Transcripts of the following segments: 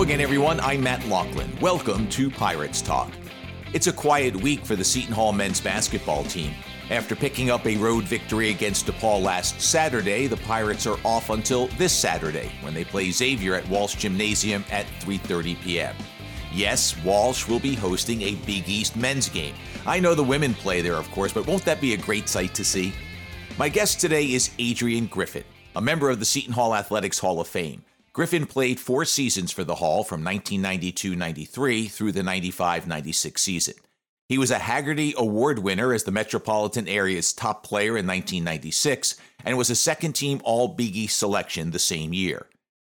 Again, everyone. I'm Matt Loughlin. Welcome to Pirates Talk. It's a quiet week for the Seton Hall men's basketball team. After picking up a road victory against DePaul last Saturday, the Pirates are off until this Saturday when they play Xavier at Walsh Gymnasium at 3:30 p.m. Yes, Walsh will be hosting a Big East men's game. I know the women play there, of course, but won't that be a great sight to see? My guest today is Adrian Griffin, a member of the Seton Hall Athletics Hall of Fame. Griffin played four seasons for the Hall from 1992 93 through the 95 96 season. He was a Haggerty Award winner as the metropolitan area's top player in 1996 and was a second team All Big East selection the same year.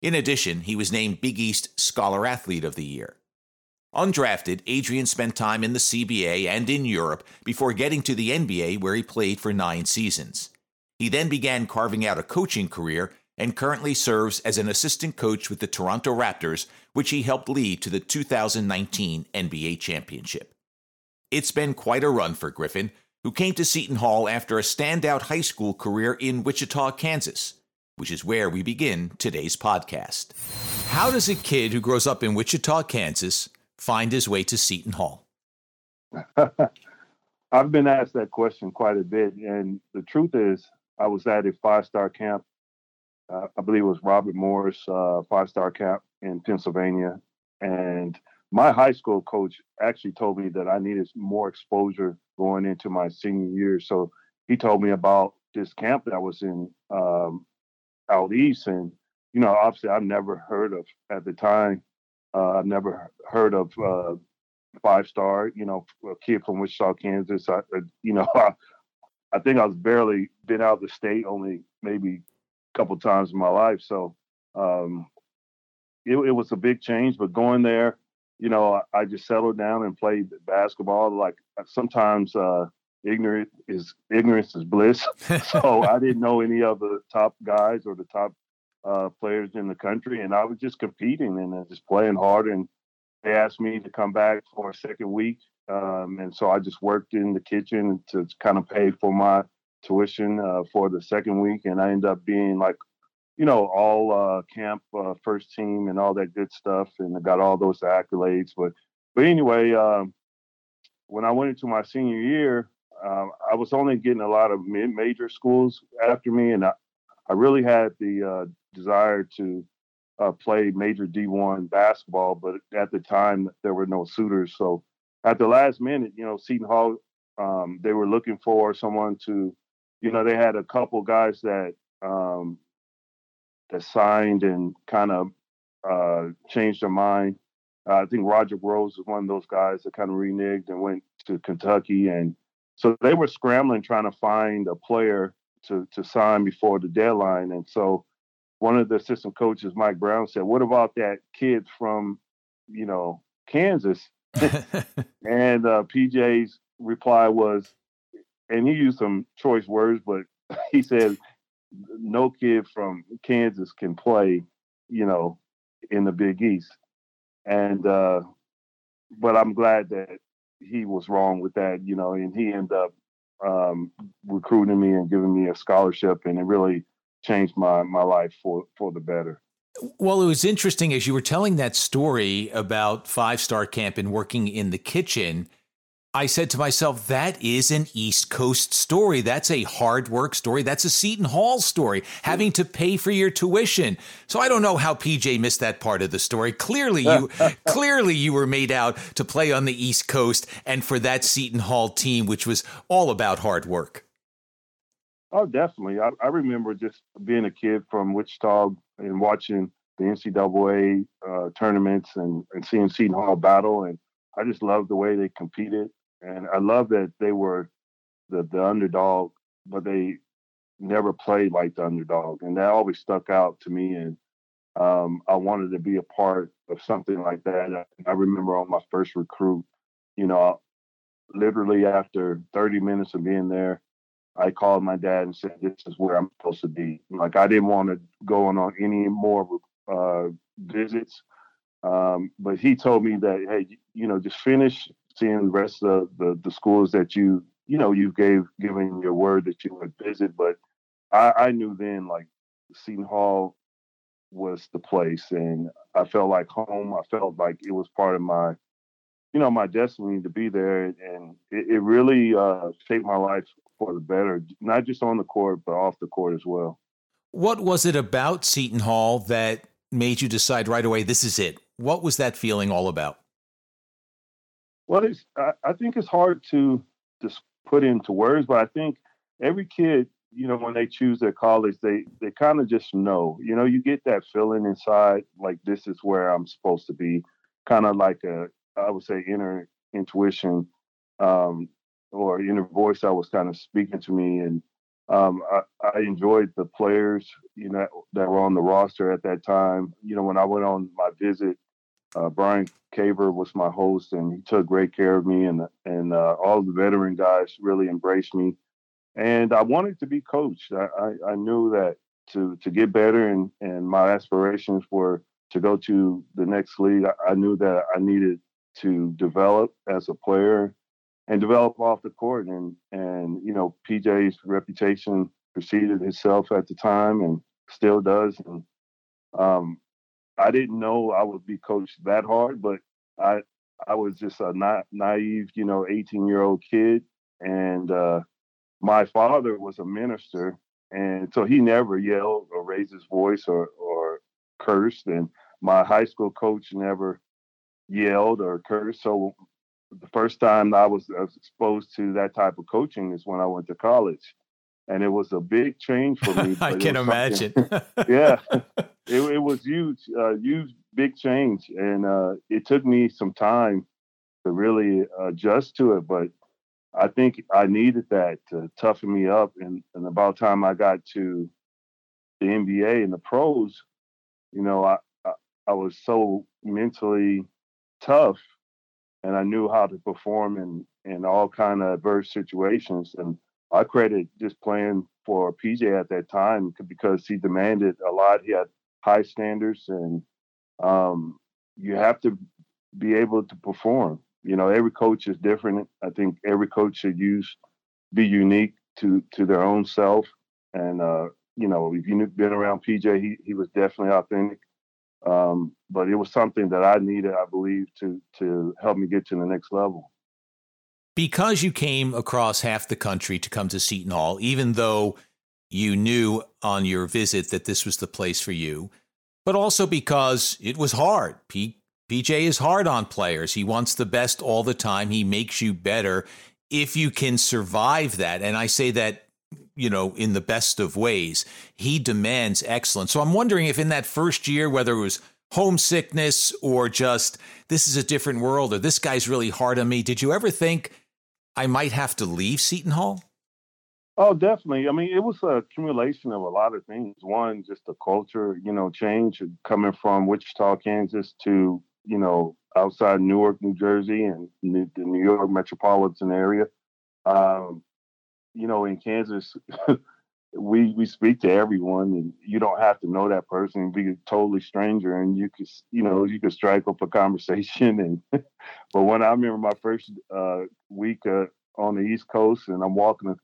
In addition, he was named Big East Scholar Athlete of the Year. Undrafted, Adrian spent time in the CBA and in Europe before getting to the NBA, where he played for nine seasons. He then began carving out a coaching career and currently serves as an assistant coach with the Toronto Raptors, which he helped lead to the 2019 NBA championship. It's been quite a run for Griffin, who came to Seton Hall after a standout high school career in Wichita, Kansas, which is where we begin today's podcast. How does a kid who grows up in Wichita, Kansas, find his way to Seton Hall? I've been asked that question quite a bit. And the truth is, I was at a five star camp. Uh, I believe it was Robert Morris uh, five star camp in Pennsylvania. And my high school coach actually told me that I needed more exposure going into my senior year. So he told me about this camp that was in um, out east. And, you know, obviously I've never heard of at the time uh, I've never heard of uh, five star. You know, a kid from Wichita, Kansas. I, uh, you know, I, I, think I was barely been out of the state only maybe couple times in my life. So um, it, it, was a big change. But going there, you know, I, I just settled down and played basketball. Like sometimes uh, ignorant is ignorance is bliss. so I didn't know any of the top guys or the top uh, players in the country, and I was just competing and just playing hard. And they asked me to come back for a second week, um, and so I just worked in the kitchen to kind of pay for my tuition uh, for the second week, and I ended up being like, you know, all uh, camp uh, first team and all that good stuff, and I got all those accolades. But but anyway, um, when I went into my senior year, um, I was only getting a lot of mid major schools after me, and I, I really had the uh, desire to uh, play major D1 basketball, but at the time there were no suitors. So at the last minute, you know, Seton Hall, um, they were looking for someone to, you know, they had a couple guys that um, that signed and kind of uh, changed their mind. Uh, I think Roger Rose was one of those guys that kind of reneged and went to Kentucky, and so they were scrambling trying to find a player to to sign before the deadline. And so one of the assistant coaches, Mike Brown, said, "What about that kid from, you know, Kansas?" and uh, PJ's reply was, and he used some choice words, but he said, "No kid from Kansas can play, you know, in the Big East." And uh, but I'm glad that he was wrong with that, you know, and he ended up um, recruiting me and giving me a scholarship, and it really changed my my life for for the better. Well, it was interesting as you were telling that story about Five Star Camp and working in the kitchen. I said to myself, that is an East Coast story. That's a hard work story. That's a Seton Hall story, having to pay for your tuition. So I don't know how PJ missed that part of the story. Clearly you clearly you were made out to play on the East Coast and for that Seton Hall team, which was all about hard work. Oh, definitely. I, I remember just being a kid from Wichita and watching the NCAA uh, tournaments and, and seeing Seton Hall battle. And I just loved the way they competed and I love that they were the the underdog, but they never played like the underdog, and that always stuck out to me. And um, I wanted to be a part of something like that. I, I remember on my first recruit, you know, literally after 30 minutes of being there, I called my dad and said, "This is where I'm supposed to be." Like I didn't want to go on, any more uh, visits, um, but he told me that, "Hey, you know, just finish seeing the rest of the, the schools that you you know you gave given your word that you would visit but i i knew then like seton hall was the place, and I felt like home. I felt like it was part of my, you know, my destiny to be there, and it, it really uh, shaped my life for the better, not just on the court but off the court as well. What was it about Seton Hall that made you decide right away this is it? What was that feeling all about? Well, it's, I, I think it's hard to just put into words, but I think every kid you know, when they choose their college, they they kind of just know. You know, you get that feeling inside, like this is where I'm supposed to be. Kind of like a, I would say, inner intuition, um, or inner voice that was kind of speaking to me, and um, I, I enjoyed the players, you know, that were on the roster at that time. You know, when I went on my visit, uh, Bryan Caver was my host, and he took great care of me, and and uh, all the veteran guys really embraced me and I wanted to be coached. I, I, I, knew that to to get better, and and my aspirations were to go to the next league. I, I knew that I needed to develop as a player and develop off the court. And and you know, PJ's reputation preceded himself at the time, and still does. And um, I didn't know I would be coached that hard, but I I was just a not naive, you know, 18 year old kid, and uh, my father was a minister, and so he never yelled or raised his voice or or cursed. And my high school coach never yelled or cursed. So the first time I was, exposed to that type of coaching is when I went to college, and it was a big change for me. I can imagine. yeah, it, it, was huge, uh, huge, big change, and uh, it took me some time to really adjust to it. But I think I needed that to toughen me up. And, and about time I got to the NBA and the pros, you know, I, I, I was so mentally tough and I knew how to perform in, in all kind of adverse situations. And I credit just playing for PJ at that time because he demanded a lot. He had high standards and um, you have to be able to perform you know, every coach is different. I think every coach should use be unique to to their own self. And uh, you know, if you've been around PJ, he he was definitely authentic. Um, but it was something that I needed, I believe, to to help me get to the next level. Because you came across half the country to come to Seton Hall, even though you knew on your visit that this was the place for you, but also because it was hard. Pete PJ is hard on players. He wants the best all the time. He makes you better if you can survive that. And I say that, you know, in the best of ways. He demands excellence. So I'm wondering if in that first year, whether it was homesickness or just this is a different world or this guy's really hard on me, did you ever think I might have to leave Seton Hall? Oh, definitely. I mean, it was a accumulation of a lot of things. One, just the culture, you know, change coming from Wichita, Kansas to you know, outside Newark, New Jersey, and the New York metropolitan area. Um, you know, in Kansas, we we speak to everyone, and you don't have to know that person. Be a totally stranger, and you could, you know, you could strike up a conversation. And but when I remember my first uh, week uh, on the East Coast, and I'm walking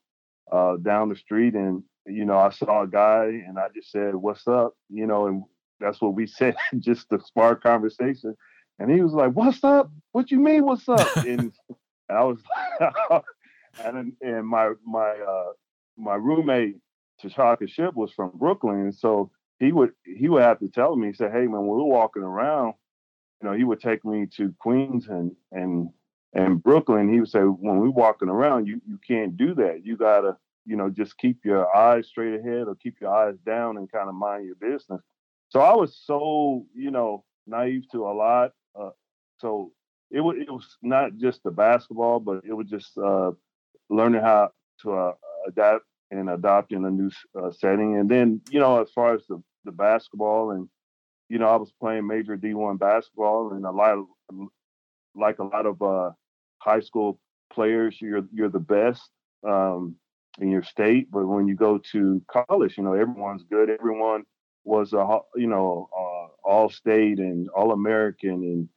uh, down the street, and you know, I saw a guy, and I just said, "What's up?" You know, and that's what we said, just to spark conversation. And he was like, "What's up? What you mean? What's up?" and I was, and and my my uh, my roommate Tashaka Ship was from Brooklyn, and so he would he would have to tell me, he said, "Hey man, when we're walking around, you know, he would take me to Queens and and and Brooklyn. He would say, when we're walking around, you you can't do that. You gotta, you know, just keep your eyes straight ahead or keep your eyes down and kind of mind your business." So I was so, you know, naive to a lot. Uh, so it was it was not just the basketball, but it was just uh, learning how to uh, adapt and adopt in a new uh, setting. And then, you know, as far as the, the basketball and, you know, I was playing major D1 basketball and a lot of, like a lot of uh, high school players, you're, you're the best um, in your state. But when you go to college, you know, everyone's good. Everyone was a you know uh, all state and all American and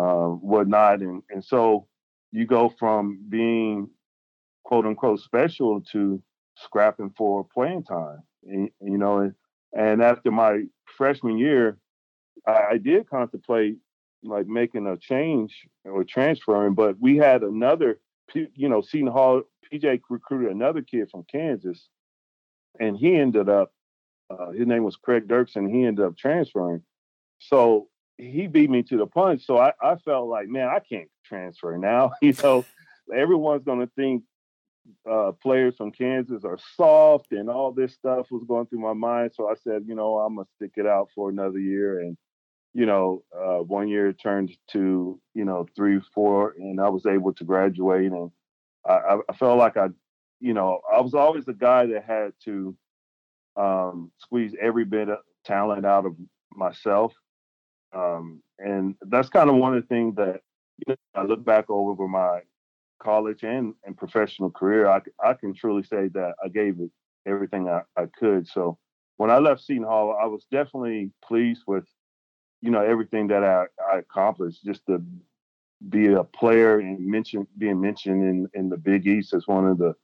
uh, whatnot, and and so you go from being quote unquote special to scrapping for playing time, and, you know, and, And after my freshman year, I, I did contemplate like making a change or transferring, but we had another, you know, Seton Hall, PJ recruited another kid from Kansas, and he ended up, uh, his name was Craig Dirksen, he ended up transferring. So he beat me to the punch. So I, I felt like, man, I can't transfer now. you know, everyone's going to think uh, players from Kansas are soft and all this stuff was going through my mind. So I said, you know, I'm going to stick it out for another year. And, you know, uh, one year turned to, you know, three, four, and I was able to graduate. And I, I felt like I, you know, I was always the guy that had to um, squeeze every bit of talent out of myself. Um, and that's kind of one of the things that you know, I look back over my college and, and professional career, I, I can truly say that I gave it everything I, I could. So when I left Seton Hall, I was definitely pleased with, you know, everything that I, I accomplished. Just to be a player and mention being mentioned in, in the Big East as one of the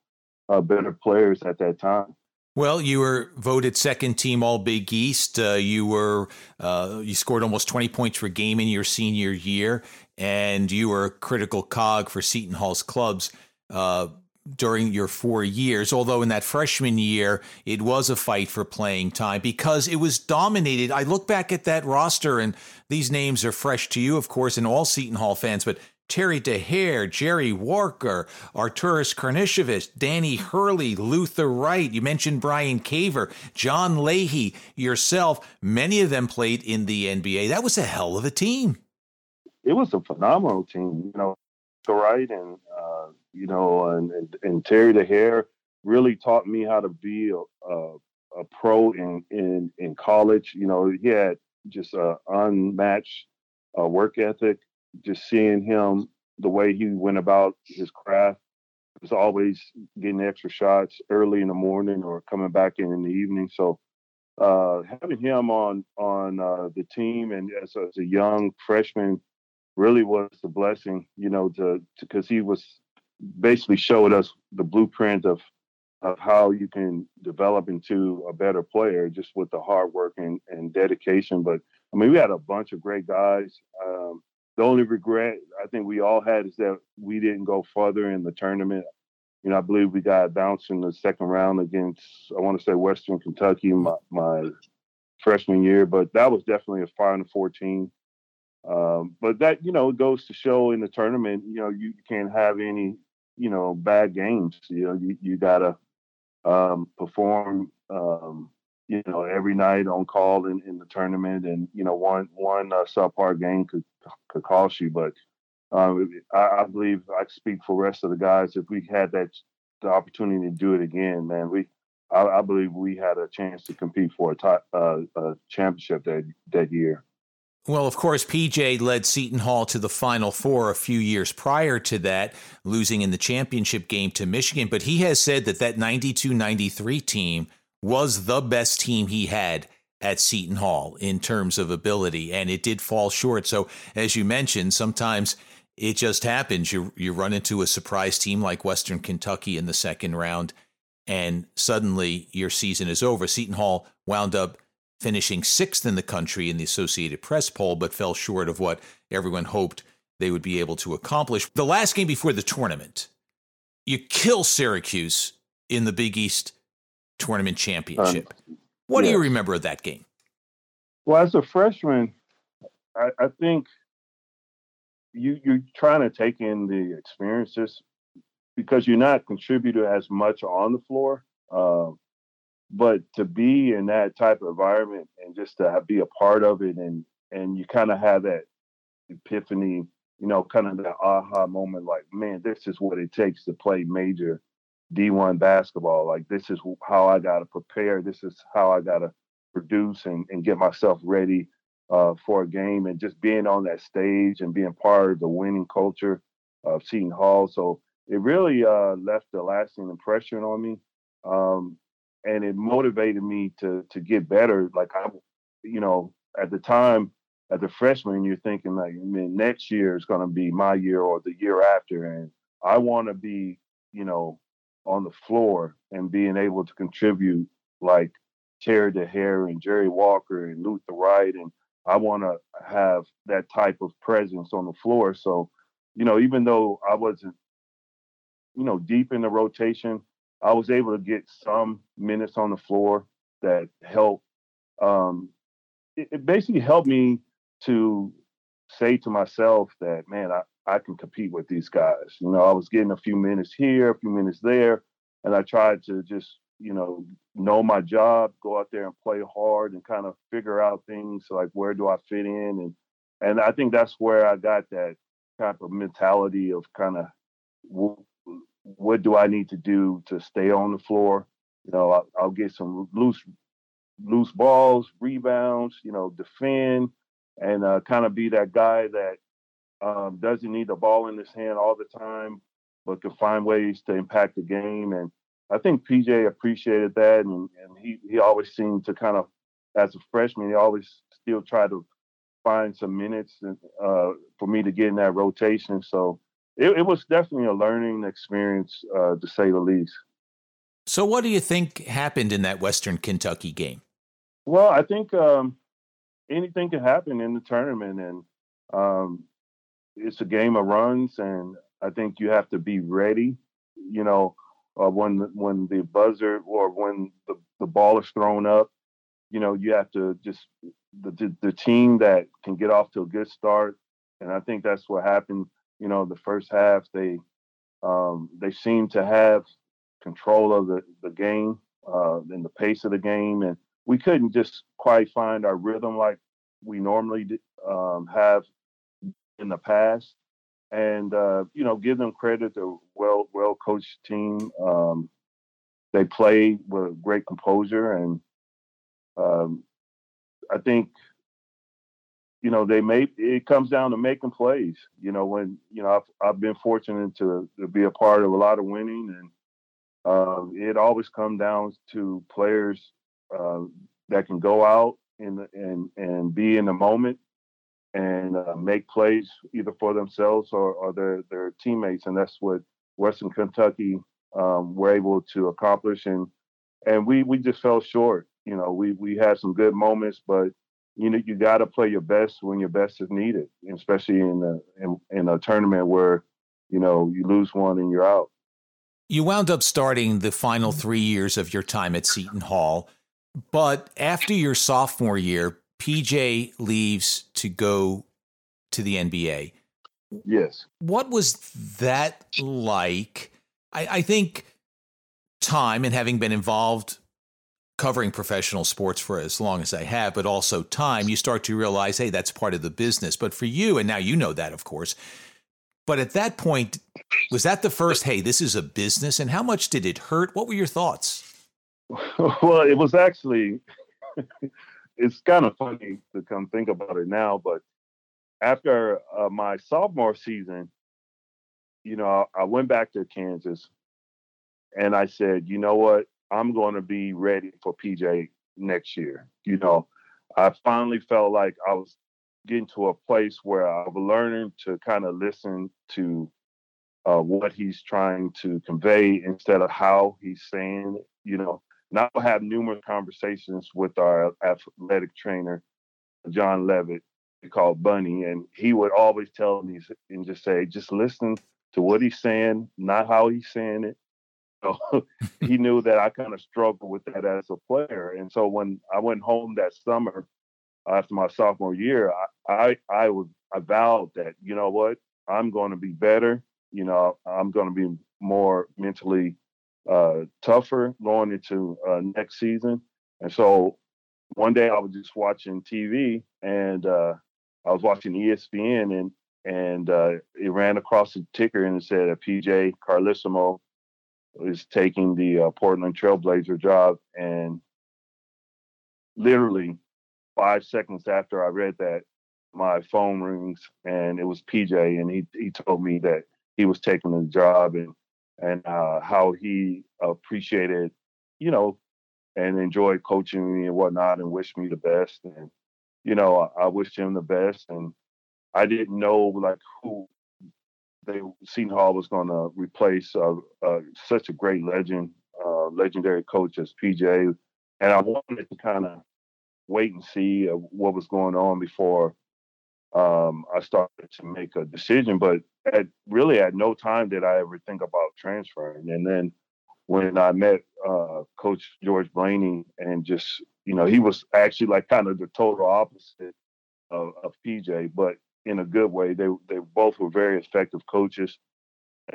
uh, better players at that time. Well, you were voted second team All Big East. Uh, you were uh, you scored almost twenty points per game in your senior year, and you were a critical cog for Seton Hall's clubs uh, during your four years. Although in that freshman year, it was a fight for playing time because it was dominated. I look back at that roster, and these names are fresh to you, of course, and all Seton Hall fans, but Terry Dehere, Jerry Walker, Arturas Karnisovas, Danny Hurley, Luther Wright. You mentioned Bryan Caver, John Leahy, yourself. Many of them played in the NBA. That was a hell of a team. It was a phenomenal team. You know, Wright and uh, you know and, and, and Terry Dehere really taught me how to be a, a, a pro in, in in college. You know, he had just a unmatched uh, work ethic just seeing him the way he went about his craft was always getting extra shots early in the morning or coming back in in the evening. So uh, having him on on uh, the team and as, as, a young freshman really was a blessing. You know, to because he was basically showed us the blueprint of of how you can develop into a better player just with the hard work and, and dedication. But I mean, we had a bunch of great guys. Um, the only regret I think we all had is that we didn't go further in the tournament. You know, I believe we got bounced in the second round against I want to say Western Kentucky my, my freshman year, but that was definitely a Final 14. Um, but that you know goes to show in the tournament, you know, you can't have any you know bad games. You know, you you gotta um, perform um, you know, every night on call in, in the tournament, and you know, one one uh, subpar game could could cost you. But um, I, I, believe I speak for the rest of the guys. If we had that the opportunity to do it again, man, we I, I believe we had a chance to compete for a, top, uh, a championship that that year. Well, of course, PJ led Seton Hall to the Final Four a few years prior to that, losing in the championship game to Michigan. But he has said that that 92 93 team was the best team he had at Seton Hall in terms of ability, and it did fall short. So, as you mentioned, sometimes it just happens. You you run into a surprise team like Western Kentucky in the second round, and suddenly your season is over. Seton Hall wound up finishing sixth in the country in the Associated Press poll, but fell short of what everyone hoped they would be able to accomplish. The last game before the tournament, you kill Syracuse in the Big East tournament championship. Um, what do you remember of that game? Well, as a freshman, I, I think you you're trying to take in the experiences because you're not contributing as much on the floor. Uh, but to be in that type of environment and just to be a part of it and and you kind of have that epiphany, you know, kind of that aha moment, like, man, this is what it takes to play major D1 basketball. Like this is how I got to prepare. This is how I got to produce and, and get myself ready uh, for a game. And just being on that stage and being part of the winning culture of Seton Hall. So it really uh, left a lasting impression on me. Um, and it motivated me to to get better. Like I, you know, at the time, as a freshman, you're thinking like, I mean, next year is going to be my year or the year after, and I want to be, you know, on the floor and being able to contribute like Terry Dehere and Jerry Walker and Luther Wright, and I want to have that type of presence on the floor. So, you know, even though I wasn't, you know, deep in the rotation, I was able to get some minutes on the floor that helped. Um, it, it basically helped me to say to myself that, man, I, I can compete with these guys. You know, I was getting a few minutes here, a few minutes there, and I tried to just, you know, know my job, go out there and play hard and kind of figure out things like where do I fit in and and I think that's where I got that type of mentality of kind of what do I need to do to stay on the floor? You know, I'll, I'll get some loose loose balls, rebounds, you know, defend, and uh, kind of be that guy that um, doesn't need the ball in his hand all the time, but can find ways to impact the game. And I think PJ appreciated that, and, and he he always seemed to kind of, as a freshman, he always still tried to find some minutes and, uh, for me to get in that rotation. So it, it was definitely a learning experience, uh, to say the least. So, what do you think happened in that Western Kentucky game? Well, I think um, anything can happen in the tournament, and um, it's a game of runs, and I think you have to be ready. You know, uh, when when the buzzer or when the, the ball is thrown up, you know, you have to just the, the, the team that can get off to a good start, and I think that's what happened. You know, the first half they um, they seem to have control of the the game uh, and the pace of the game, and we couldn't just quite find our rhythm like we normally um, have in the past and uh, you know give them credit. They're well well coached team. Um, they play with great composure, and um, I think you know they make it comes down to making plays. You know when you know I've I've been fortunate to to be a part of a lot of winning, and uh, it always comes down to players uh, that can go out and and and be in the moment and uh, make plays either for themselves or, or their, their teammates. And that's what Western Kentucky um, were able to accomplish. And and we we just fell short. You know, we we had some good moments, but you know you got to play your best when your best is needed, especially in a in, in a tournament where you know you lose one and you're out. You wound up starting the final three years of your time at Seton Hall, but after your sophomore year, PJ leaves to go to the NBA. Yes. What was that like? I, I think time and having been involved covering professional sports for as long as I have, but also time, you start to realize, hey, that's part of the business. But for you, and now you know that, of course. But at that point, was that the first, hey, this is a business? And how much did it hurt? What were your thoughts? Well, it was actually it's kind of funny to come think about it now, but after uh, my sophomore season, you know, I, I went back to Kansas and I said, you know what, I'm going to be ready for PJ next year. You know, I finally felt like I was getting to a place where I was learning to kind of listen to uh, what he's trying to convey instead of how he's saying. You know, now I have numerous conversations with our athletic trainer, John Levitt, called Bunny, and he would always tell me and just say, just listen to what he's saying, not how he's saying it. So he knew that I kind of struggled with that as a player. And so when I went home that summer after my sophomore year, I I, I was I vowed that, you know what, I'm going to be better. You know, I'm going to be more mentally uh, tougher going into uh, next season. And so one day I was just watching TV and uh, I was watching ESPN and and uh, it ran across the ticker and it said that PJ Carlesimo is taking the uh, Portland Trailblazer job. And literally five seconds after I read that, my phone rings and it was PJ and he he told me that he was taking the job and and uh, how he appreciated, you know, and enjoyed coaching me and whatnot and wished me the best. And, you know, I, I wished him the best. And I didn't know like who they Seton Hall was going to replace uh, uh, such a great legend, uh, legendary coach as PJ. and I wanted to kind of wait and see uh, what was going on before um, I started to make a decision. But at really at no time did I ever think about transferring. And then when I met uh, Coach George Blaney, and just you know, he was actually like kind of the total opposite of, of PJ, but in a good way. They they both were very effective coaches,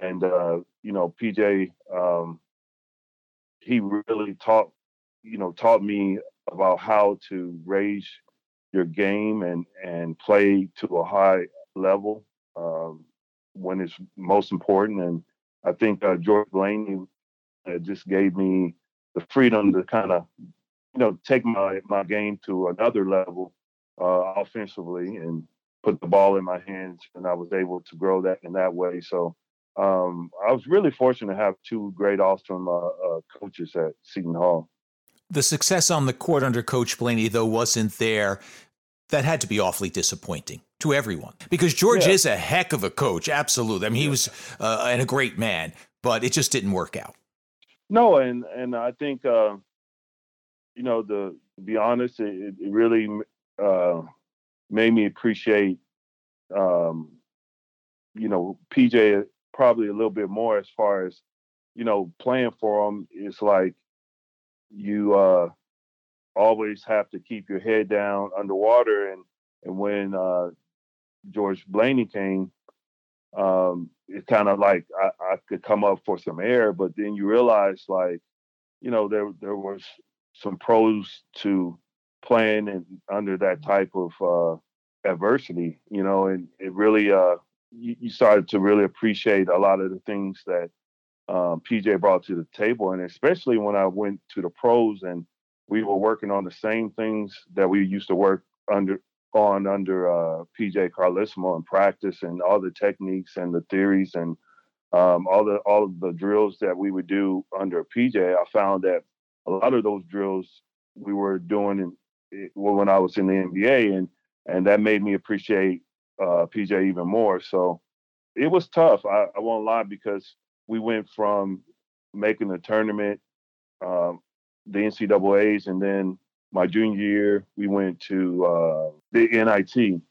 and uh, you know, PJ um, he really taught you know taught me about how to raise your game and and play to a high level um, when it's most important. And I think uh, George Blaney uh, just gave me the freedom to kind of you know take my my game to another level uh, offensively and put the ball in my hands, and I was able to grow that in that way. So. Um, I was really fortunate to have two great, awesome uh, uh, coaches at Seton Hall. The success on the court under Coach Blaney, though, wasn't there. That had to be awfully disappointing to everyone because George yeah. is a heck of a coach. Absolutely. I mean, he was uh, and a great man, but it just didn't work out. No, and and I think uh, you know the to be honest, it, it really uh, made me appreciate um, you know PJ probably a little bit more as far as you know playing for him. It's like you uh, always have to keep your head down underwater. And and when uh, George Blaney came, um, it's kind of like I, I, could come up for some air, but then you realize like, you know, there there was some pros to playing and under that type of uh, adversity, you know, and it really uh, you, you started to really appreciate a lot of the things that um, PJ brought to the table, and especially when I went to the pros and we were working on the same things that we used to work under on under uh, PJ Carlesimo in practice and all the techniques and the theories and um, all the all of the drills that we would do under PJ. I found that a lot of those drills we were doing in, when I was in the NBA, and and that made me appreciate uh, PJ even more. So it was tough. I, I won't lie because we went from making the tournament, um, the NCAA's, and then my junior year we went to uh, the NIT,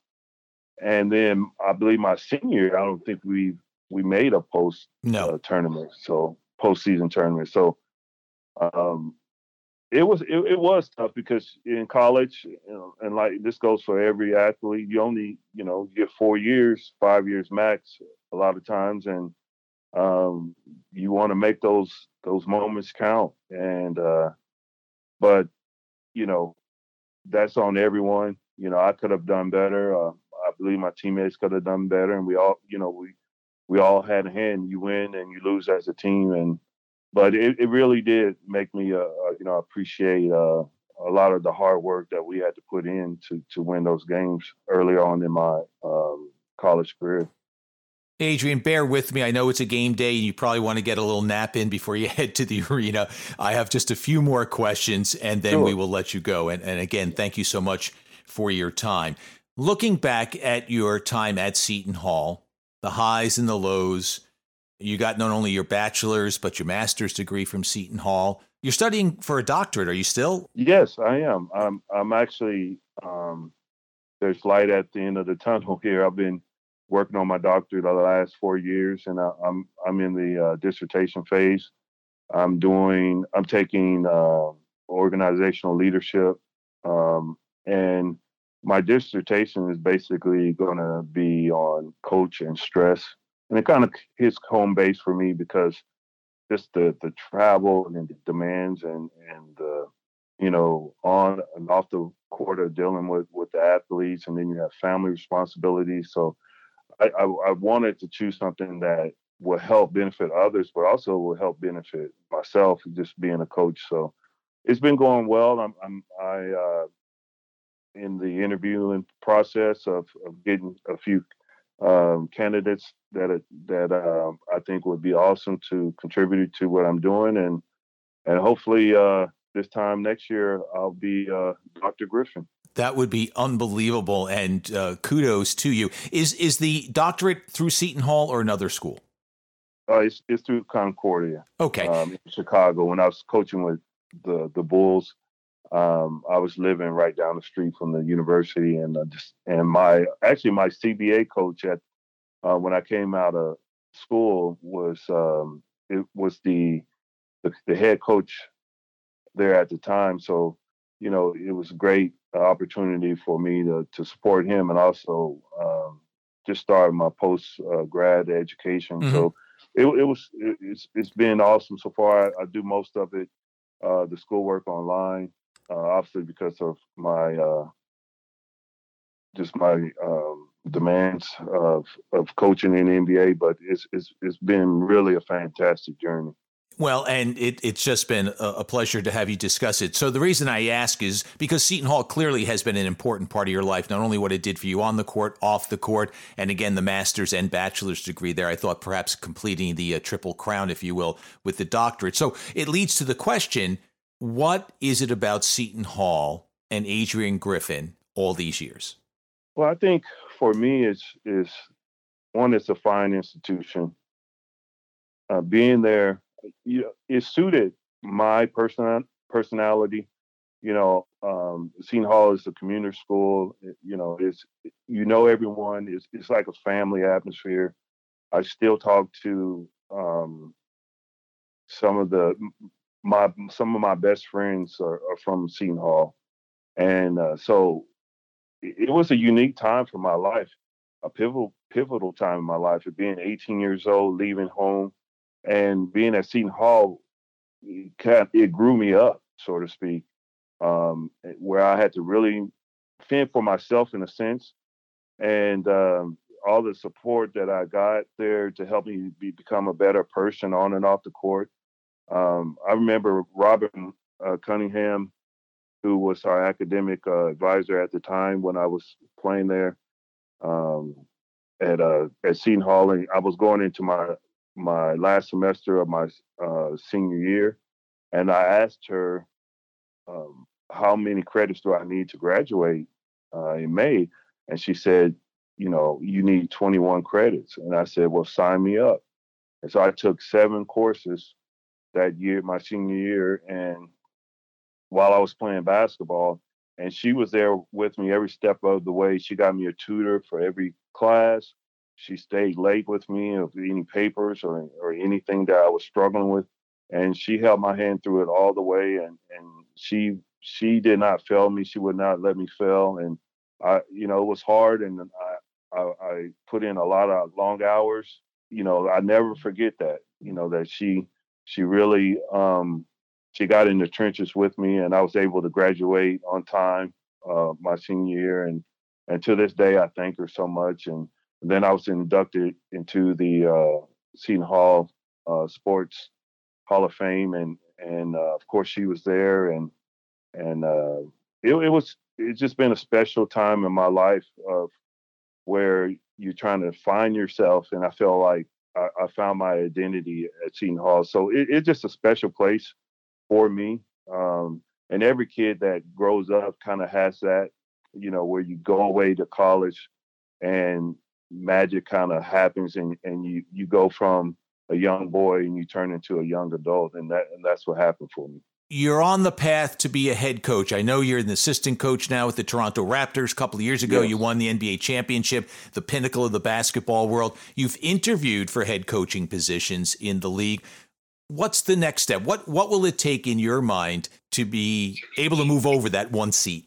and then I believe my senior year I don't think we we made a post no. uh, tournament, so postseason tournament. So um, it was it, it, was tough because in college, you know, and like this goes for every athlete, you only you know get four years, five years max, a lot of times, and um, you want to make those those moments count. And uh, but you know, that's on everyone. You know, I could have done better. Uh, I believe my teammates could have done better, and we all, you know, we we all had a hand. You win and you lose as a team, and but it, it really did make me, uh, uh you know, appreciate uh, a lot of the hard work that we had to put in to to win those games early on in my um, college career. Adrian, bear with me. I know it's a game day and you probably want to get a little nap in before you head to the arena. I have just a few more questions and then sure. we will let you go. And, and again, thank you so much for your time. Looking back at your time at Seton Hall, the highs and the lows, you got not only your bachelor's, but your master's degree from Seton Hall. You're studying for a doctorate. Are you still? Yes, I am. I'm, I'm actually, um, there's light at the end of the tunnel here. I've been working on my doctorate the last four years, and I, am I'm, I'm in the uh, dissertation phase. I'm doing I'm taking uh, organizational leadership, um, and my dissertation is basically going to be on coach and stress, and it kind of hits home base for me because just the the travel and the demands and and the you know on and off the court of dealing with with the athletes, and then you have family responsibilities, so I, I, I wanted to choose something that will help benefit others, but also will help benefit myself just being a coach. So it's been going well. I'm, I'm I uh, in the interviewing process of, of getting a few um, candidates that that uh, I think would be awesome to contribute to what I'm doing, and and hopefully uh, this time next year I'll be uh, Dr. Griffin. That would be unbelievable, and uh, kudos to you. Is is the doctorate through Seton Hall or another school? Uh, it's, it's through Concordia. Okay, um, in Chicago. When I was coaching with the the Bulls, Um, I was living right down the street from the university, and uh, just and my actually my CBA coach at uh, when I came out of school was um, it was the, the, the head coach there at the time. So you know it was a great opportunity for me to to support him and also um, just start my post uh, grad education. Mm-hmm. So it, it was it, it's it's been awesome so far. I, I do most of it uh, the schoolwork online, uh, obviously because of my uh, just my um, demands of of coaching in the NBA. But it's it's it's been really a fantastic journey. Well, and it, it's just been a, pleasure to have you discuss it. So, the reason I ask is because Seton Hall clearly has been an important part of your life, not only what it did for you on the court, off the court, and again, the master's and bachelor's degree there. I thought perhaps completing the uh, triple crown, if you will, with the doctorate. So, it leads to the question what is it about Seton Hall and Adrian Griffin all these years? Well, I think for me, it's, is one, it's a fine institution. Uh, being there you know, it suited my person personality. You know, um, Seton Hall is a commuter school. You know, it's you know everyone. It's it's like a family atmosphere. I still talk to um, some of the my some of my best friends are, are from Seton Hall, and uh, so it, was a unique time for my life, a pivotal pivotal time in my life of being 18 years old, leaving home, and being at Seton Hall, it, it grew me up, so to speak, um, where I had to really fend for myself in a sense, and um, all the support that I got there to help me be, become a better person on and off the court. Um, I remember Robin uh, Cunningham, who was our academic uh, advisor at the time when I was playing there um, at uh, at Seton Hall, and I was going into my my last semester of my uh, senior year, and I asked her um, how many credits do I need to graduate uh, in May, and she said, you know, you need 21 credits, and I said, well, sign me up. And so I took seven courses that year, my senior year, and while I was playing basketball, and she was there with me every step of the way. She got me a tutor for every class she stayed late with me of any papers or or anything that I was struggling with, and she held my hand through it all the way. And and she she did not fail me. She would not let me fail. And I, you know, it was hard, and I I, I put in a lot of long hours. You know, I never forget that. You know that she she really um, she got in the trenches with me, and I was able to graduate on time uh, my senior year. And and to this day, I thank her so much. And then I was inducted into the uh, Seton Hall uh, Sports Hall of Fame, and and uh, of course she was there, and and uh, it, it was it's just been a special time in my life of where you're trying to find yourself, and I feel like I, I found my identity at Seton Hall. So it, it's just a special place for me. Um, and every kid that grows up kind of has that, you know, where you go away to college and magic kind of happens and, and you, you go from a young boy and you turn into a young adult. And that, and that's what happened for me. You're on the path to be a head coach. I know you're an assistant coach now with the Toronto Raptors. A couple of years ago, yes. you won the NBA championship, the pinnacle of the basketball world. You've interviewed for head coaching positions in the league. What's the next step? What what will it take in your mind to be able to move over that one seat?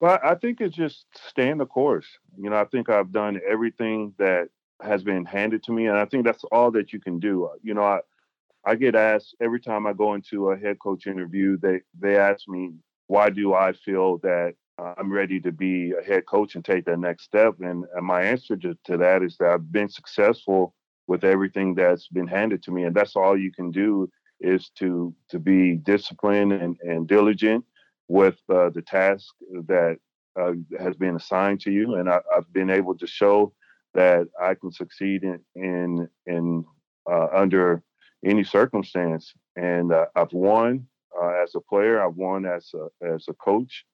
Well, I think it's just staying the course. You know, I think I've done everything that has been handed to me, and I think that's all that you can do. You know, I I get asked every time I go into a head coach interview. They they ask me why do I feel that uh, I'm ready to be a head coach and take that next step, and, and my answer to, to that is that I've been successful with everything that's been handed to me, and that's all you can do is to to be disciplined and, and diligent with uh, the task that uh, has been assigned to you, and I, have been able to show that I can succeed in in, in uh, under any circumstance. And uh, I've won uh, as a player. I've won as a as a coach.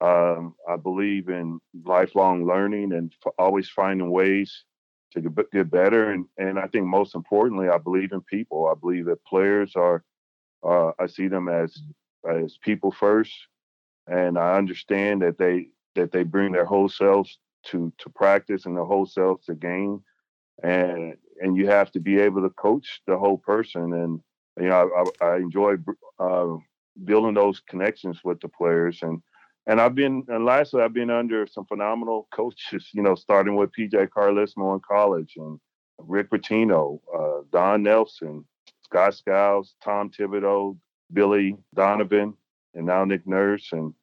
Um, I believe in lifelong learning and f- always finding ways to get better. And and I think most importantly, I believe in people. I believe that players are. Uh, I see them as as people first and I understand that they that they bring their whole selves to to practice and their whole selves to game, and and you have to be able to coach the whole person. And you know, I, I enjoy uh, building those connections with the players and. And I've been, and lastly, I've been under some phenomenal coaches, you know, starting with PJ Carlesimo in college and Rick Pitino, uh, Don Nelson, Scott Skiles, Tom Thibodeau, Billy Donovan, and now Nick Nurse. And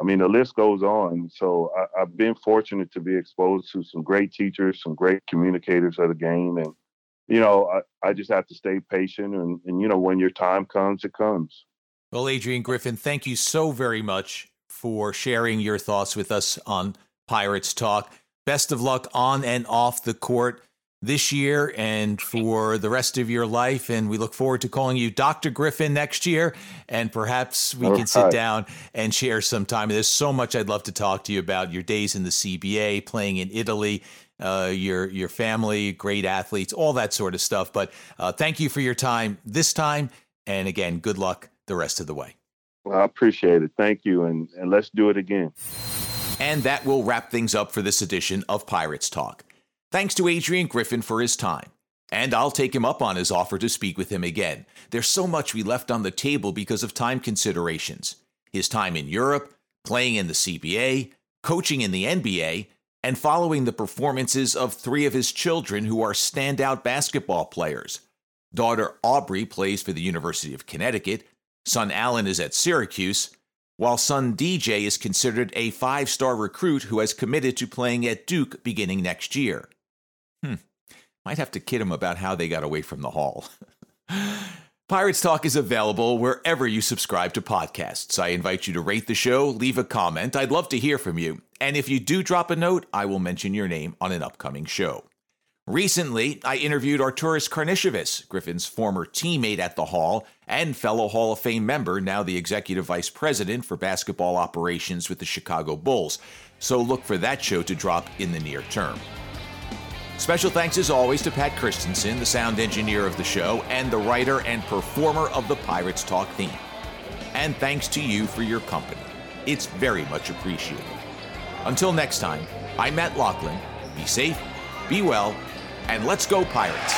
I mean, the list goes on. So I, have been fortunate to be exposed to some great teachers, some great communicators of the game. And, you know, I, I just have to stay patient. And, and, you know, when your time comes, it comes. Well, Adrian Griffin, thank you so very much for sharing your thoughts with us on Pirates Talk. Best of luck on and off the court this year and for the rest of your life. And we look forward to calling you Dr. Griffin next year. And perhaps we can sit down and share some time. There's so much I'd love to talk to you about your days in the CBA, playing in Italy. Uh, your your family, great athletes, all that sort of stuff. But uh, thank you for your time this time, and again, good luck the rest of the way. Well, I appreciate it. Thank you, and and let's do it again. And that will wrap things up for this edition of Pirates Talk. Thanks to Adrian Griffin for his time. And I'll take him up on his offer to speak with him again. There's so much we left on the table because of time considerations. His time in Europe, playing in the CBA, coaching in the NBA, and following the performances of three of his children who are standout basketball players. Daughter Aubrey plays for the University of Connecticut, son Alan is at Syracuse, while son AJ is considered a five star recruit who has committed to playing at Duke beginning next year. Might have to kid him about how they got away from the hall. Pirates Talk is available wherever you subscribe to podcasts. I invite you to rate the show, leave a comment. I'd love to hear from you. And if you do drop a note, I will mention your name on an upcoming show. Recently, I interviewed Arturas Karnisovas, Griffin's former teammate at the Hall and fellow Hall of Fame member, now the executive vice president for basketball operations with the Chicago Bulls. So look for that show to drop in the near term. Special thanks as always to Pat Christensen, the sound engineer of the show and the writer and performer of the Pirates Talk theme. And thanks to you for your company. It's very much appreciated. Until next time, I'm Matt Loughlin. Be safe, be well, and let's go, Pirates.